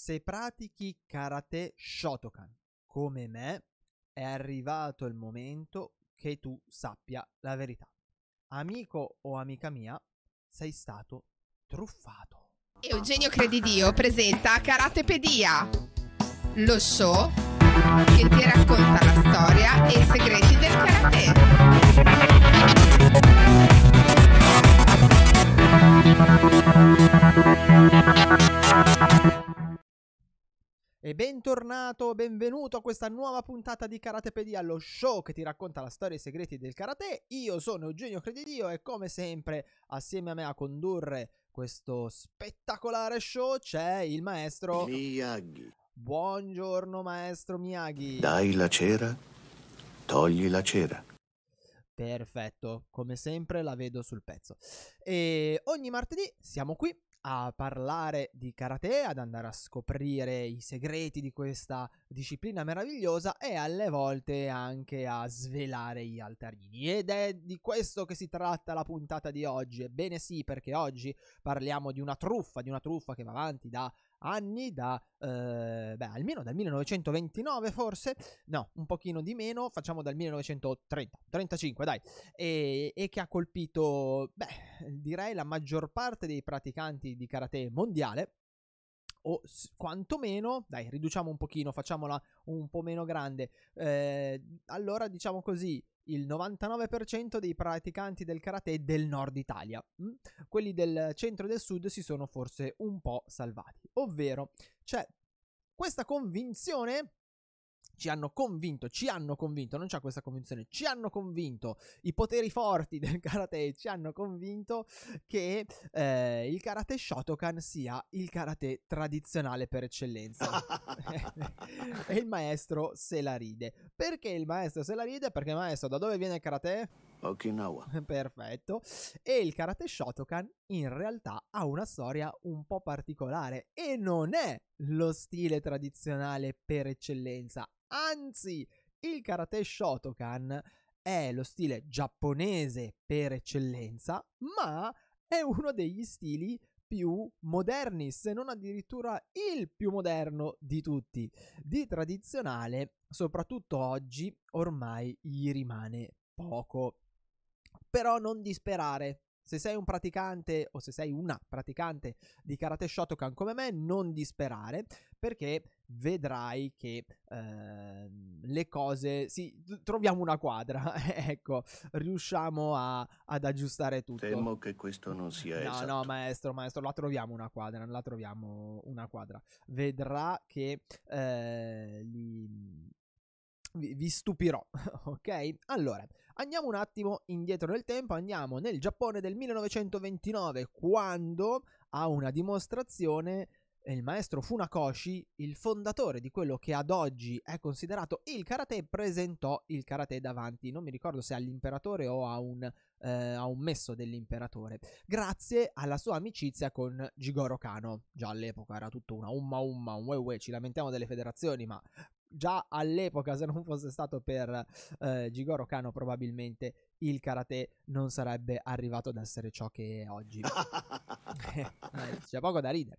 Se pratichi karate Shotokan come me, è arrivato il momento che tu sappia la verità. Amico o amica mia, sei stato truffato. Eugenio Credidio presenta Karatepedia, lo show che ti racconta la storia e i segreti del karate. E bentornato, benvenuto a questa nuova puntata di Karatepedia, lo show che ti racconta la storia e i segreti del karate. Io sono Eugenio Credidio e come sempre assieme a me a condurre questo spettacolare show c'è il maestro Miyagi. Buongiorno maestro Miyagi. Dai la cera, togli la cera. Perfetto, come sempre la vedo sul pezzo. E ogni martedì siamo qui a parlare di karate, ad andare a scoprire i segreti di questa disciplina meravigliosa e alle volte anche a svelare gli altarini. Ed è di questo che si tratta la puntata di oggi. Ebbene sì, perché oggi parliamo di una truffa, di una truffa che va avanti da anni, da eh, beh, almeno dal 1929 forse, no, un pochino di meno, facciamo dal 1930, 35 dai, e, e che ha colpito, beh, direi la maggior parte dei praticanti di karate mondiale, o quantomeno, dai, riduciamo un pochino, facciamola un po' meno grande. Eh, allora, diciamo così, il 99% dei praticanti del karate del nord Italia. Mm? Quelli del centro e del sud si sono forse un po' salvati. Ovvero, c'è questa convinzione ci hanno convinto, ci hanno convinto, non c'è questa convinzione, ci hanno convinto, i poteri forti del karate ci hanno convinto che eh, il karate Shotokan sia il karate tradizionale per eccellenza. e il maestro se la ride. Perché il maestro se la ride? Perché maestro da dove viene il karate? Okinawa. Perfetto. E il karate Shotokan in realtà ha una storia un po' particolare e non è lo stile tradizionale per eccellenza, Anzi, il karate Shotokan è lo stile giapponese per eccellenza, ma è uno degli stili più moderni, se non addirittura il più moderno di tutti. Di tradizionale, soprattutto oggi, ormai gli rimane poco. Però non disperare, se sei un praticante o se sei una praticante di karate Shotokan come me, non disperare perché vedrai che eh, le cose sì, troviamo una quadra ecco riusciamo a, ad aggiustare tutto. Temo che questo non sia no esatto. no maestro maestro la troviamo una quadra la troviamo una quadra. Vedrà che eh, li, vi, vi stupirò ok allora Andiamo un attimo indietro nel tempo, andiamo nel Giappone del 1929, quando a una dimostrazione il maestro Funakoshi, il fondatore di quello che ad oggi è considerato il karate, presentò il karate davanti, non mi ricordo se all'imperatore o a un, eh, a un messo dell'imperatore, grazie alla sua amicizia con Jigoro Kano. Già all'epoca era tutto una umma umma, un wewe, ci lamentiamo delle federazioni, ma già all'epoca, se non fosse stato per eh, Jigoro Kano, probabilmente il karate non sarebbe arrivato ad essere ciò che è oggi. Eh, c'è poco da ridere.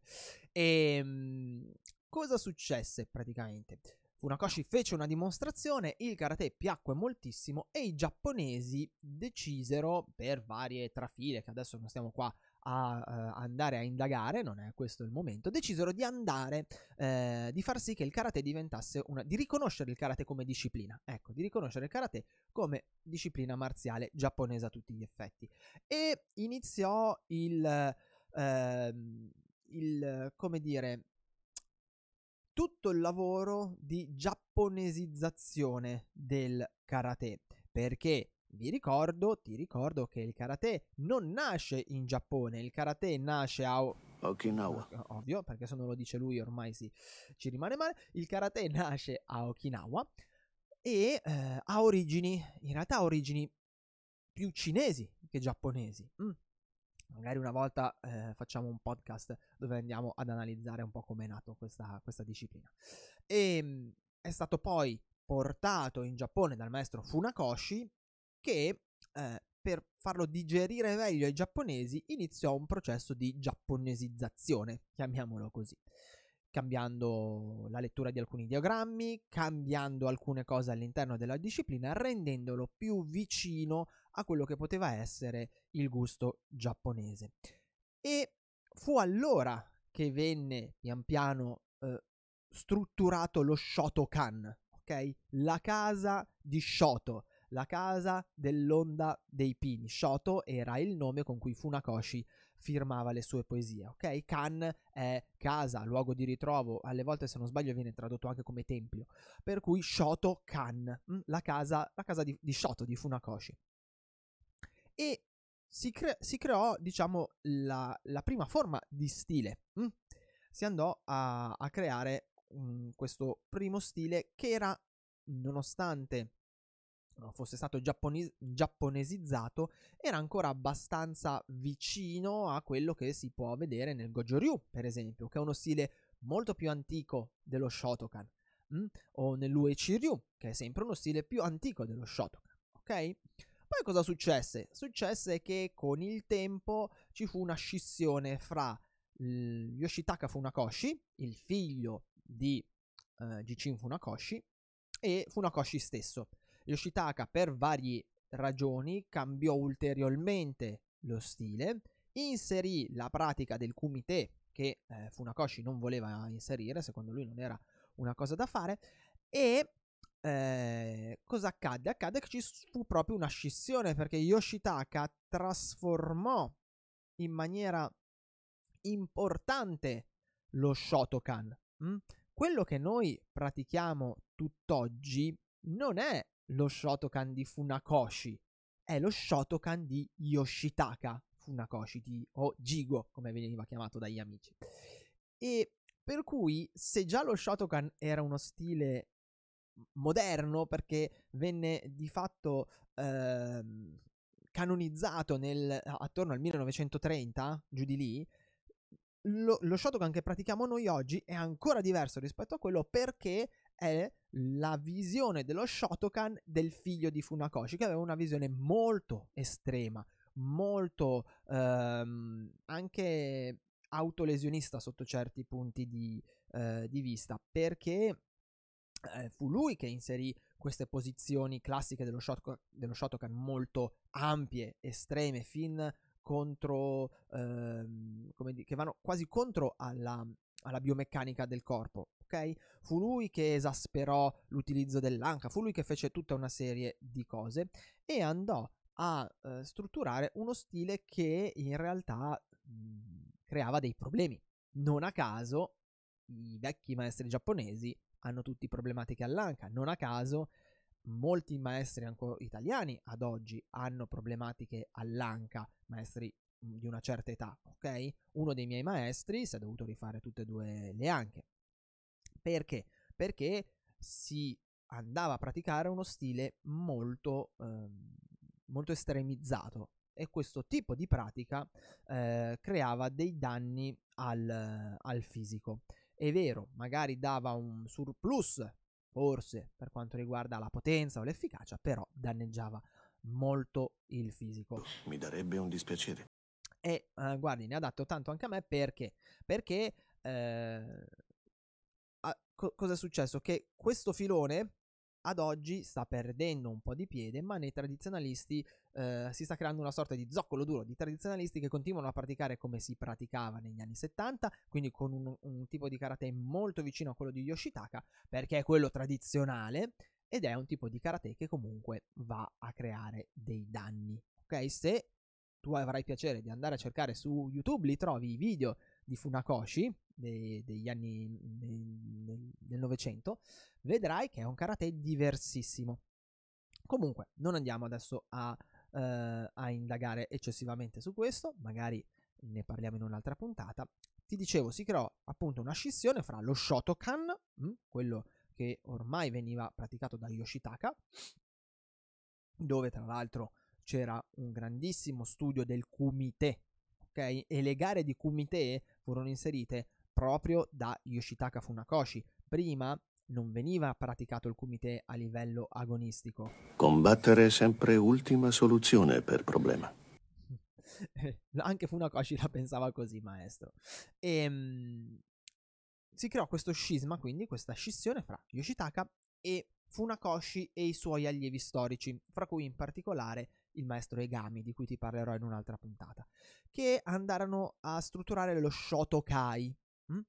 E ehm, cosa successe praticamente? Funakoshi fece una dimostrazione, il karate piacque moltissimo e i giapponesi decisero, per varie trafile che adesso non stiamo qua a uh, andare a indagare, non è questo il momento, decisero di andare, eh, di far sì che il karate diventasse una, di riconoscere il karate come disciplina, ecco, di riconoscere il karate come disciplina marziale giapponese a tutti gli effetti. E iniziò il, eh, il come dire, tutto il lavoro di giapponesizzazione del karate, perché vi ricordo, ti ricordo che il karate non nasce in Giappone, il karate nasce a Okinawa. Ovvio, perché se non lo dice lui ormai sì, ci rimane male. Il karate nasce a Okinawa e eh, ha origini, in realtà ha origini più cinesi che giapponesi. Mm. Magari una volta eh, facciamo un podcast dove andiamo ad analizzare un po' come è nato questa, questa disciplina. E ehm, è stato poi portato in Giappone dal maestro Funakoshi che eh, per farlo digerire meglio ai giapponesi iniziò un processo di giapponesizzazione, chiamiamolo così. cambiando la lettura di alcuni diagrammi, cambiando alcune cose all'interno della disciplina, rendendolo più vicino a quello che poteva essere il gusto giapponese. E fu allora che venne pian piano eh, strutturato lo Shotokan, ok? La casa di Shoto, la casa dell'onda dei pini. Shoto era il nome con cui Funakoshi firmava le sue poesie, ok? Kan è casa, luogo di ritrovo, alle volte se non sbaglio viene tradotto anche come tempio, per cui Shoto Kan, mm, la casa, la casa di, di Shoto, di Funakoshi. E si, cre- si creò, diciamo, la, la, prima forma di stile. Mm? Si andò a, a creare um, questo primo stile che era, nonostante fosse stato giappones- giapponesizzato, era ancora abbastanza vicino a quello che si può vedere nel Gojo-Ryu, per esempio, che è uno stile molto più antico dello Shotokan, mh? Mm? o nell'Uechi-Ryu, che è sempre uno stile più antico dello Shotokan, ok? Poi cosa successe? Successe che con il tempo ci fu una scissione fra Yoshitaka Funakoshi, il figlio di uh, Jichin Funakoshi, e Funakoshi stesso. Yoshitaka per varie ragioni cambiò ulteriormente lo stile, inserì la pratica del kumite che eh, Funakoshi non voleva inserire, secondo lui non era una cosa da fare, e eh, cosa accadde? Accadde che ci fu proprio una scissione perché Yoshitaka trasformò in maniera importante lo Shotokan. Hm? Quello che noi pratichiamo tutt'oggi non è lo Shotokan di Funakoshi, è lo Shotokan di Yoshitaka Funakoshi, di, o Jigo, come veniva chiamato dagli amici. E per cui, se già lo Shotokan era uno stile moderno perché venne di fatto ehm, canonizzato nel, attorno al 1930, giù di lì, lo, lo Shotokan che pratichiamo noi oggi è ancora diverso rispetto a quello perché è la visione dello Shotokan del figlio di Funakoshi, che aveva una visione molto estrema, molto ehm, anche autolesionista sotto certi punti di, eh, di vista, perché eh, fu lui che inserì queste posizioni classiche dello, shot- dello Shotokan molto ampie, estreme, fin contro, ehm, come di- che vanno quasi contro alla, alla biomeccanica del corpo. Ok? Fu lui che esasperò l'utilizzo dell'anca, fu lui che fece tutta una serie di cose e andò a eh, strutturare uno stile che in realtà mh, creava dei problemi. Non a caso i vecchi maestri giapponesi hanno tutti problematiche all'anca. Non a caso molti maestri ancora italiani ad oggi hanno problematiche all'anca, maestri mm, di una certa età, ok? Uno dei miei maestri si è dovuto rifare tutte e due le anche. Perché? Perché si andava a praticare uno stile molto, ehm, molto estremizzato e questo tipo di pratica eh, creava dei danni al, al fisico. È vero, magari dava un surplus, forse per quanto riguarda la potenza o l'efficacia, però danneggiava molto il fisico. Mi darebbe un dispiacere. E eh, guardi, ne ha dato tanto anche a me perché? Perché eh, co- cosa è successo? Che questo filone ad oggi sta perdendo un po' di piede, ma nei tradizionalisti eh, si sta creando una sorta di zoccolo duro di tradizionalisti che continuano a praticare come si praticava negli anni 70, quindi con un, un tipo di karate molto vicino a quello di Yoshitaka, perché è quello tradizionale ed è un tipo di karate che comunque va a creare dei danni. Ok, se tu avrai piacere di andare a cercare su YouTube, li trovi i video di Funakoshi dei, degli anni del Novecento, vedrai che è un karate diversissimo. Comunque, non andiamo adesso a, uh, a indagare eccessivamente su questo, magari ne parliamo in un'altra puntata. Ti dicevo, si creò appunto una scissione fra lo Shotokan, mh, hm, quello che ormai veniva praticato da Yoshitaka, dove tra l'altro c'era un grandissimo studio del kumite, ok? E le gare di kumite furono inserite proprio da Yoshitaka Funakoshi. Prima non veniva praticato il kumite a livello agonistico. Combattere è sempre ultima soluzione per problema. Anche Funakoshi la pensava così, maestro. E, ehm, si creò questo scisma, quindi questa scissione fra Yoshitaka e Funakoshi e i suoi allievi storici, fra cui in particolare il maestro Egami, di cui ti parlerò in un'altra puntata, che andarono a strutturare lo Shotokai, hm?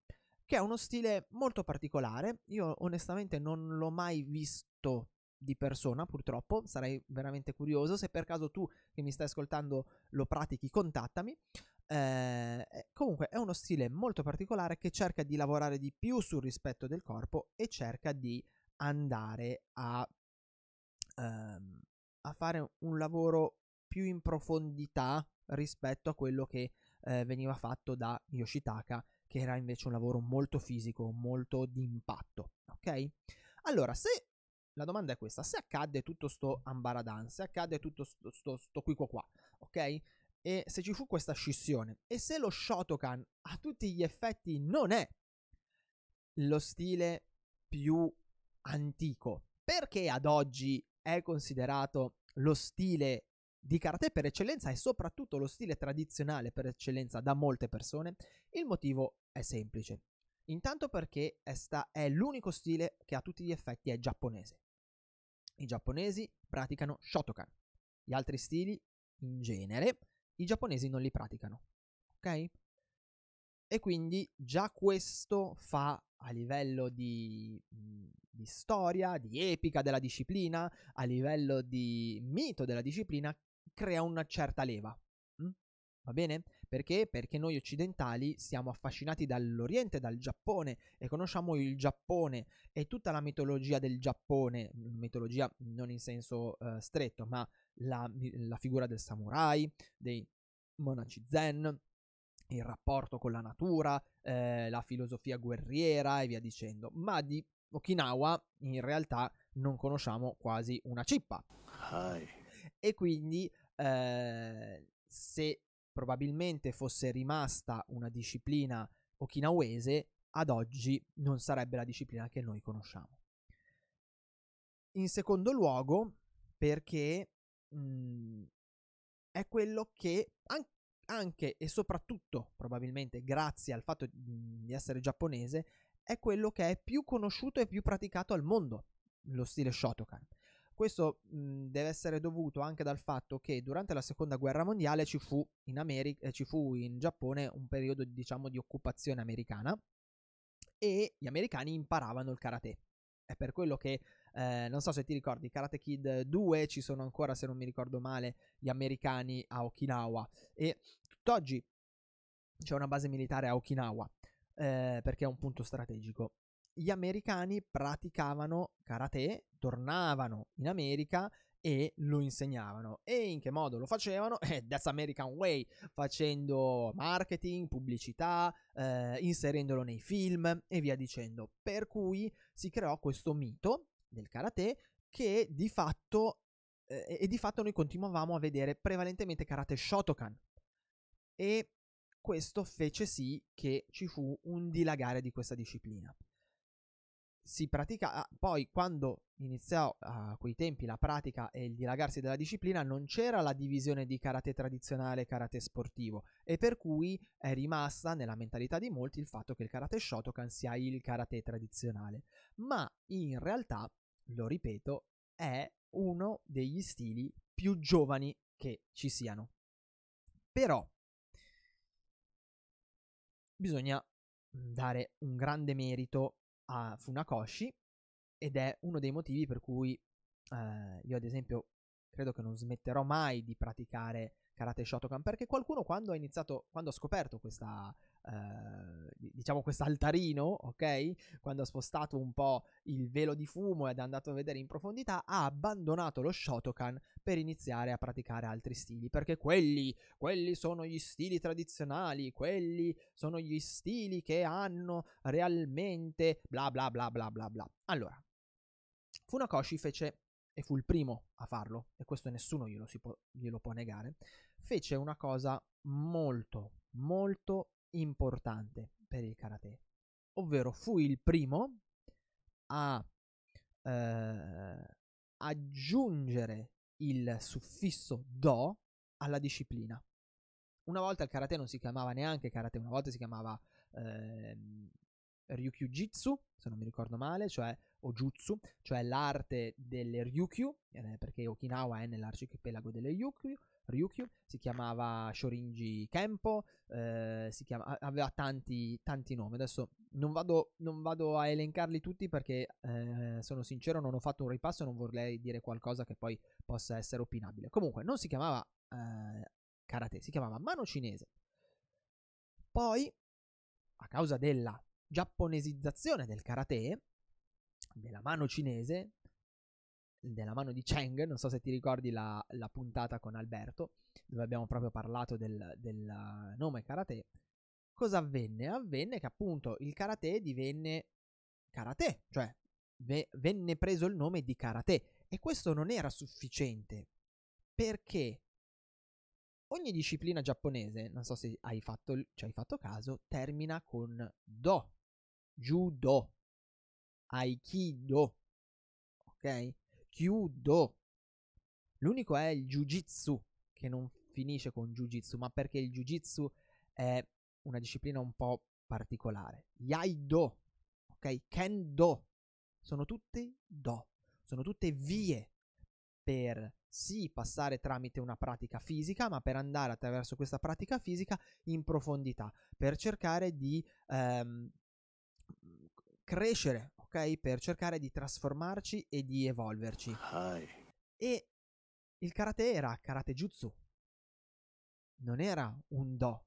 che è uno stile molto particolare. Io onestamente non l'ho mai visto di persona, purtroppo, sarei veramente curioso. Se per caso tu che mi stai ascoltando lo pratichi, contattami. Eh, comunque è uno stile molto particolare che cerca di lavorare di più sul rispetto del corpo e cerca di andare a, ehm, a fare un lavoro più in profondità rispetto a quello che eh, veniva fatto da Yoshitaka, che era invece un lavoro molto fisico, molto di impatto. Ok? Allora, se la domanda è questa: se accadde tutto sto ambaradan, se accadde tutto sto, sto, sto qui qua qua, ok? E se ci fu questa scissione, e se lo Shotokan a tutti gli effetti non è lo stile più antico, perché ad oggi è considerato lo stile di karate per eccellenza e soprattutto lo stile tradizionale per eccellenza da molte persone? Il motivo è semplice. Intanto perché sta- è l'unico stile che a tutti gli effetti è giapponese. I giapponesi praticano Shotokan. Gli altri stili, in genere, i giapponesi non li praticano. Ok? E quindi già questo fa a livello di, di, storia, di epica della disciplina, a livello di mito della disciplina, crea una certa leva. Va bene? Perché? Perché noi occidentali siamo affascinati dall'Oriente, dal Giappone e conosciamo il Giappone e tutta la mitologia del Giappone, mitologia non in senso uh, stretto, ma la, la figura del samurai, dei monaci zen, il rapporto con la natura, eh, la filosofia guerriera e via dicendo. Ma di Okinawa in realtà non conosciamo quasi una cippa. Hi. E quindi eh, se probabilmente fosse rimasta una disciplina okinawese, ad oggi non sarebbe la disciplina che noi conosciamo. In secondo luogo, perché mh, mm, è quello che an- anche e soprattutto probabilmente grazie al fatto di essere giapponese è quello che è più conosciuto e più praticato al mondo, lo stile Shotokan. Questo mh, deve essere dovuto anche dal fatto che durante la seconda guerra mondiale ci fu in, America, eh, ci fu in Giappone un periodo diciamo di occupazione americana e gli americani imparavano il karate. È per quello che, eh, non so se ti ricordi, Karate Kid 2 ci sono ancora, se non mi ricordo male, gli americani a Okinawa. E tutt'oggi c'è una base militare a Okinawa, eh, perché è un punto strategico. Gli americani praticavano karate, tornavano in America e lo insegnavano. E in che modo lo facevano? Eh, that's American Way, facendo marketing, pubblicità, eh, inserendolo nei film e via dicendo. Per cui si creò questo mito del karate che di fatto eh, e di fatto noi continuavamo a vedere prevalentemente karate Shotokan. E questo fece sì che ci fu un dilagare di questa disciplina. Si pratica poi quando iniziò a quei tempi la pratica e il dilagarsi della disciplina non c'era la divisione di karate tradizionale e karate sportivo e per cui è rimasta nella mentalità di molti il fatto che il karate Shotokan sia il karate tradizionale. Ma in realtà lo ripeto è uno degli stili più giovani che ci siano. Però bisogna dare un grande merito a Funakoshi ed è uno dei motivi per cui eh, io ad esempio credo che non smetterò mai di praticare karate Shotokan perché qualcuno quando ha iniziato, quando ha scoperto questa, eh, diciamo quest'altarino, ok? Quando ha spostato un po' il velo di fumo ed è andato a vedere in profondità, ha abbandonato lo Shotokan per iniziare a praticare altri stili, perché quelli, quelli sono gli stili tradizionali, quelli sono gli stili che hanno realmente bla bla bla bla bla bla. Allora, Funakoshi fece e fu il primo a farlo, e questo nessuno glielo, può, glielo può negare, fece una cosa molto, molto importante per il karate, ovvero fu il primo a eh, aggiungere il suffisso do alla disciplina. Una volta il karate non si chiamava neanche karate, una volta si chiamava eh, Ryukyu Jitsu, se non mi ricordo male, cioè o Jutsu, cioè l'arte delle Ryukyu, eh, perché Okinawa è nell'arcipelago delle Ryukyu, Ryukyu si chiamava Shorinji Kempo, eh, chiama, aveva tanti, tanti nomi. Adesso non vado, non vado, a elencarli tutti perché eh, sono sincero, non ho fatto un ripasso e non vorrei dire qualcosa che poi possa essere opinabile. Comunque, non si chiamava eh, karate, si chiamava mano cinese. Poi, a causa della giapponesizzazione del karate, della mano cinese, della mano di Cheng, non so se ti ricordi la, la puntata con Alberto, dove abbiamo proprio parlato del, del nome karate, cosa avvenne? Avvenne che appunto il karate divenne karate, cioè ve- venne preso il nome di karate. E questo non era sufficiente perché ogni disciplina giapponese, non so se hai fatto, cioè hai fatto caso, termina con do, judo, aikido, ok? Kyudo. L'unico è il Jiu-Jitsu, che non finisce con Jiu-Jitsu, ma perché il Jiu-Jitsu è una disciplina un po' particolare. Yaido, ok? Kendo, sono tutti do, sono tutte vie per sì passare tramite una pratica fisica, ma per andare attraverso questa pratica fisica in profondità, per cercare di ehm, crescere, ok? Per cercare di trasformarci e di evolverci. Hai. E il karate era karate jutsu. Non era un do,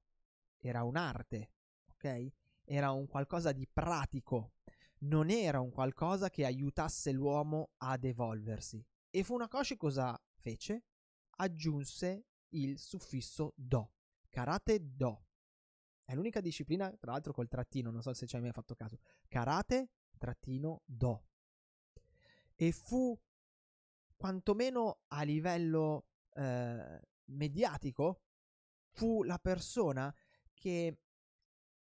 era un'arte, ok? Era un qualcosa di pratico. Non era un qualcosa che aiutasse l'uomo ad evolversi. E Funakoshi cosa fece? Aggiunse il suffisso do. Karate do. È l'unica disciplina, tra l'altro col trattino, non so se ci hai mai fatto caso. Karate trattino do. E fu quantomeno a livello eh, mediatico, fu la persona che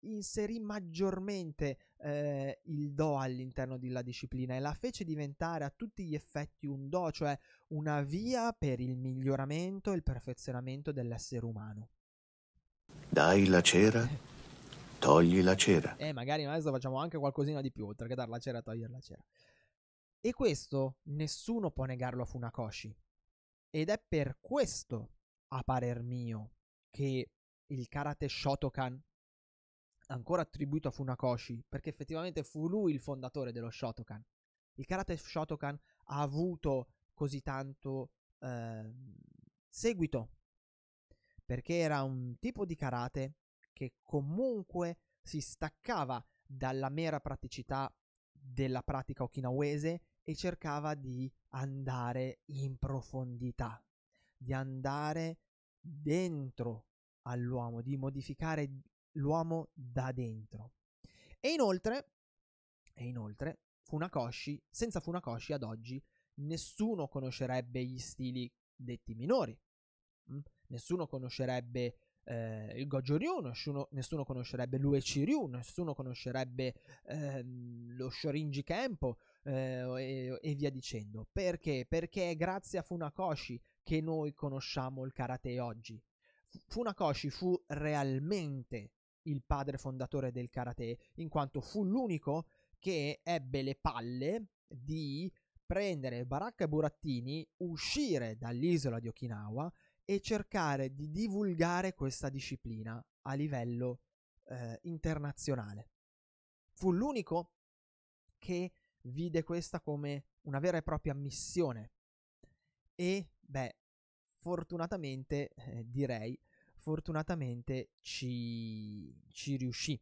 inserì maggiormente eh, il do all'interno della disciplina e la fece diventare a tutti gli effetti un do, cioè una via per il miglioramento e il perfezionamento dell'essere umano. Dai la cera, togli la cera. E magari adesso facciamo anche qualcosina di più, oltre che dar la cera togliere la cera. E questo nessuno può negarlo a Funakoshi. Ed è per questo, a parer mio, che il karate Shotokan, ancora attribuito a Funakoshi, perché effettivamente fu lui il fondatore dello Shotokan. Il karate Shotokan ha avuto così tanto eh, seguito perché era un tipo di karate che comunque si staccava dalla mera praticità della pratica okinawese e cercava di andare in profondità, di andare dentro all'uomo, di modificare l'uomo da dentro. E inoltre, e inoltre, Funakoshi, senza Funakoshi ad oggi, nessuno conoscerebbe gli stili detti minori. Mm? nessuno conoscerebbe eh, il Gojo Ryu, nessuno, nessuno conoscerebbe l'Uechi Ryu, nessuno conoscerebbe eh, lo Shorinji Kempo eh, e, e, via dicendo. Perché? Perché è grazie a Funakoshi che noi conosciamo il karate oggi. Funakoshi fu realmente il padre fondatore del karate, in quanto fu l'unico che ebbe le palle di prendere Baracca e Burattini, uscire dall'isola di Okinawa e cercare di divulgare questa disciplina a livello eh, internazionale. Fu l'unico che vide questa come una vera e propria missione e, beh, fortunatamente, eh, direi, fortunatamente ci, ci riuscì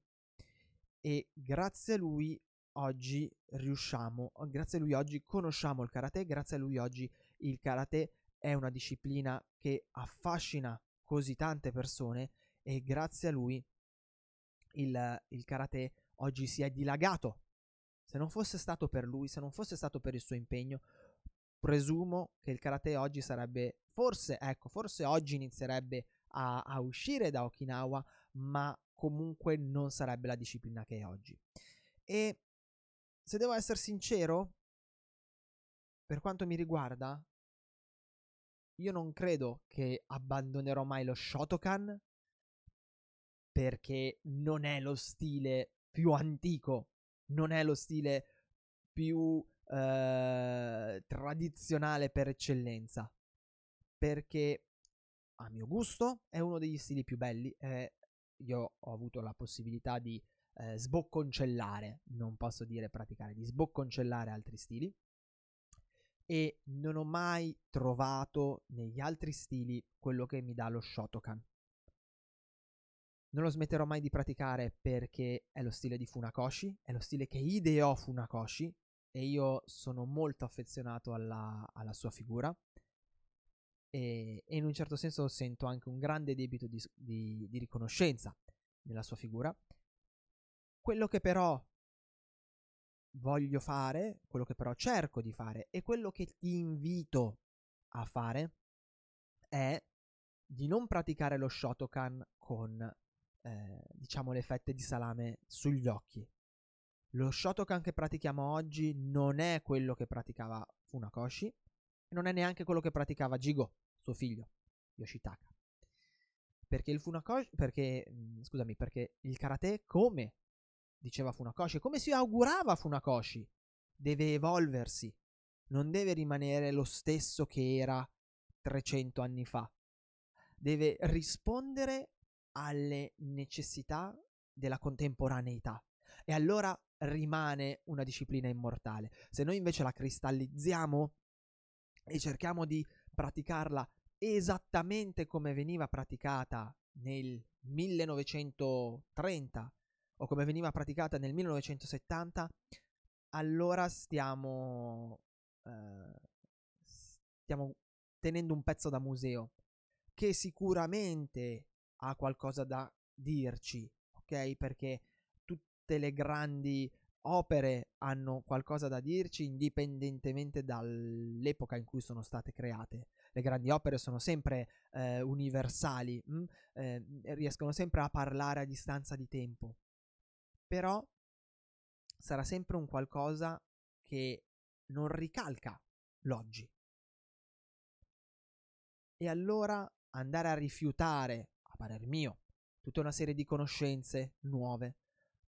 e grazie a lui oggi riusciamo, grazie a lui oggi conosciamo il karate, grazie a lui oggi il karate è una disciplina che affascina così tante persone e grazie a lui il, il karate oggi si è dilagato. Se non fosse stato per lui, se non fosse stato per il suo impegno, presumo che il karate oggi sarebbe, forse, ecco, forse oggi inizierebbe a, a uscire da Okinawa, ma comunque non sarebbe la disciplina che è oggi. E se devo essere sincero, per quanto mi riguarda, io non credo che abbandonerò mai lo Shotokan perché non è lo stile più antico non è lo stile più eh, tradizionale per eccellenza, perché a mio gusto è uno degli stili più belli. Eh, io ho avuto la possibilità di eh, sbocconcellare, non posso dire praticare, di sbocconcellare altri stili e non ho mai trovato negli altri stili quello che mi dà lo Shotokan. Non lo smetterò mai di praticare perché è lo stile di Funakoshi, è lo stile che ideò Funakoshi e io sono molto affezionato alla, alla sua figura e, e, in un certo senso sento anche un grande debito di, di, di riconoscenza nella sua figura. Quello che però voglio fare, quello che però cerco di fare e quello che ti invito a fare è di non praticare lo Shotokan con eh, diciamo le fette di salame sugli occhi. Lo Shotokan che pratichiamo oggi non è quello che praticava Funakoshi e non è neanche quello che praticava Jigo, suo figlio, Yoshitaka. Perché il Funakoshi, perché, mm, scusami, perché il karate come diceva Funakoshi, come si augurava Funakoshi, deve evolversi, non deve rimanere lo stesso che era 300 anni fa. Deve rispondere alle necessità della contemporaneità. E allora rimane una disciplina immortale. Se noi invece la cristallizziamo e cerchiamo di praticarla esattamente come veniva praticata nel 1930 o come veniva praticata nel 1970, allora stiamo, eh, stiamo tenendo un pezzo da museo che sicuramente ha qualcosa da dirci, ok? Perché tutte le grandi opere hanno qualcosa da dirci indipendentemente dall'epoca in cui sono state create. Le grandi opere sono sempre eh, universali? Mm? Eh, riescono sempre a parlare a distanza di tempo però sarà sempre un qualcosa che non ricalca l'oggi. E allora andare a rifiutare, a parer mio, tutta una serie di conoscenze nuove,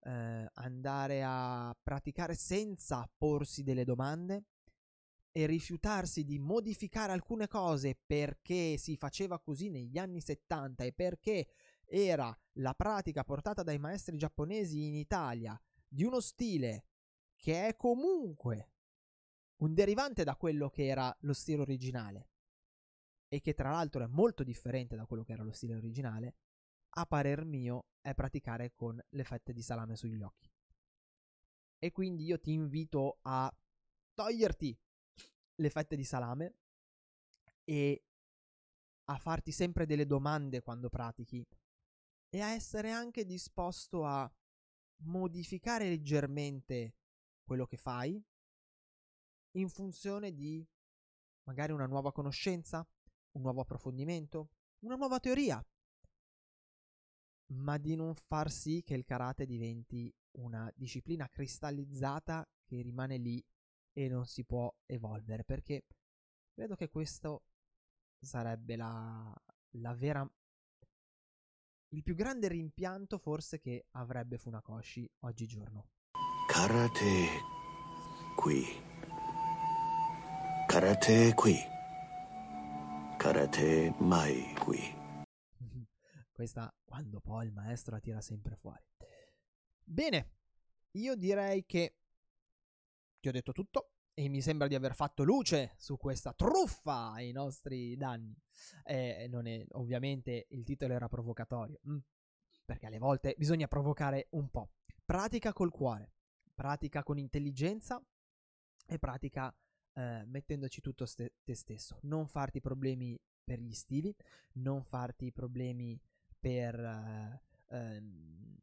eh, andare a praticare senza porsi delle domande e rifiutarsi di modificare alcune cose perché si faceva così negli anni 70 e perché era la pratica portata dai maestri giapponesi in Italia di uno stile che è comunque un derivante da quello che era lo stile originale e che tra l'altro è molto differente da quello che era lo stile originale, a parer mio è praticare con le fette di salame sugli occhi. E quindi io ti invito a toglierti le fette di salame e a farti sempre delle domande quando pratichi e a essere anche disposto a modificare leggermente quello che fai in funzione di magari una nuova conoscenza, un nuovo approfondimento, una nuova teoria, ma di non far sì che il karate diventi una disciplina cristallizzata che rimane lì e non si può evolvere, perché credo che questo sarebbe la, la vera il più grande rimpianto forse che avrebbe Funakoshi oggigiorno. Karate qui. Karate qui. Karate mai qui. Questa quando poi il maestro la tira sempre fuori. Bene, io direi che ti ho detto tutto e mi sembra di aver fatto luce su questa truffa ai nostri danni. Eh, è, ovviamente il titolo era provocatorio, mm, perché alle volte bisogna provocare un po'. Pratica col cuore, pratica con intelligenza e pratica eh, mettendoci tutto ste- te stesso. Non farti problemi per gli stili, non farti problemi per, eh, ehm,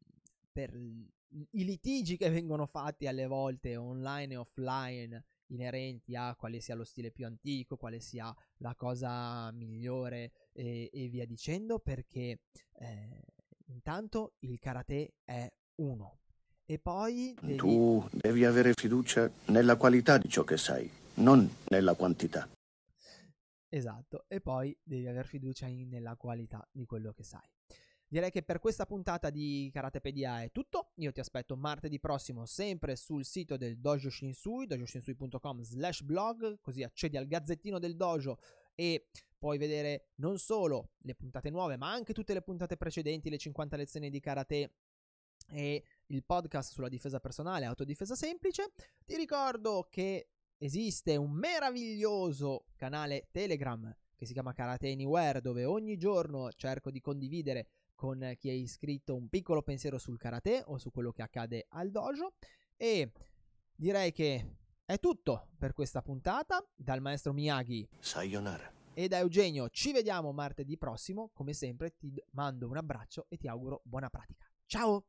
per i litigi che vengono fatti alle volte online e offline inerenti a quale sia lo stile più antico, quale sia la cosa migliore e, e via dicendo, perché eh, intanto il karate è uno. E poi devi... tu devi avere fiducia nella qualità di ciò che sai, non nella quantità. Esatto, e poi devi avere fiducia in, nella qualità di quello che sai. Direi che per questa puntata di Karatepedia è tutto. Io ti aspetto martedì prossimo sempre sul sito del Dojo Shinsui, dojoshinsui.com slash blog, così accedi al gazzettino del dojo e puoi vedere non solo le puntate nuove, ma anche tutte le puntate precedenti, le 50 lezioni di karate e il podcast sulla difesa personale, autodifesa semplice. Ti ricordo che esiste un meraviglioso canale Telegram che si chiama Karate Anywhere, dove ogni giorno cerco di condividere con chi è iscritto un piccolo pensiero sul karate o su quello che accade al dojo. E direi che è tutto per questa puntata. Dal maestro Miyagi. Sayonara. E da Eugenio ci vediamo martedì prossimo. Come sempre ti mando un abbraccio e ti auguro buona pratica. Ciao!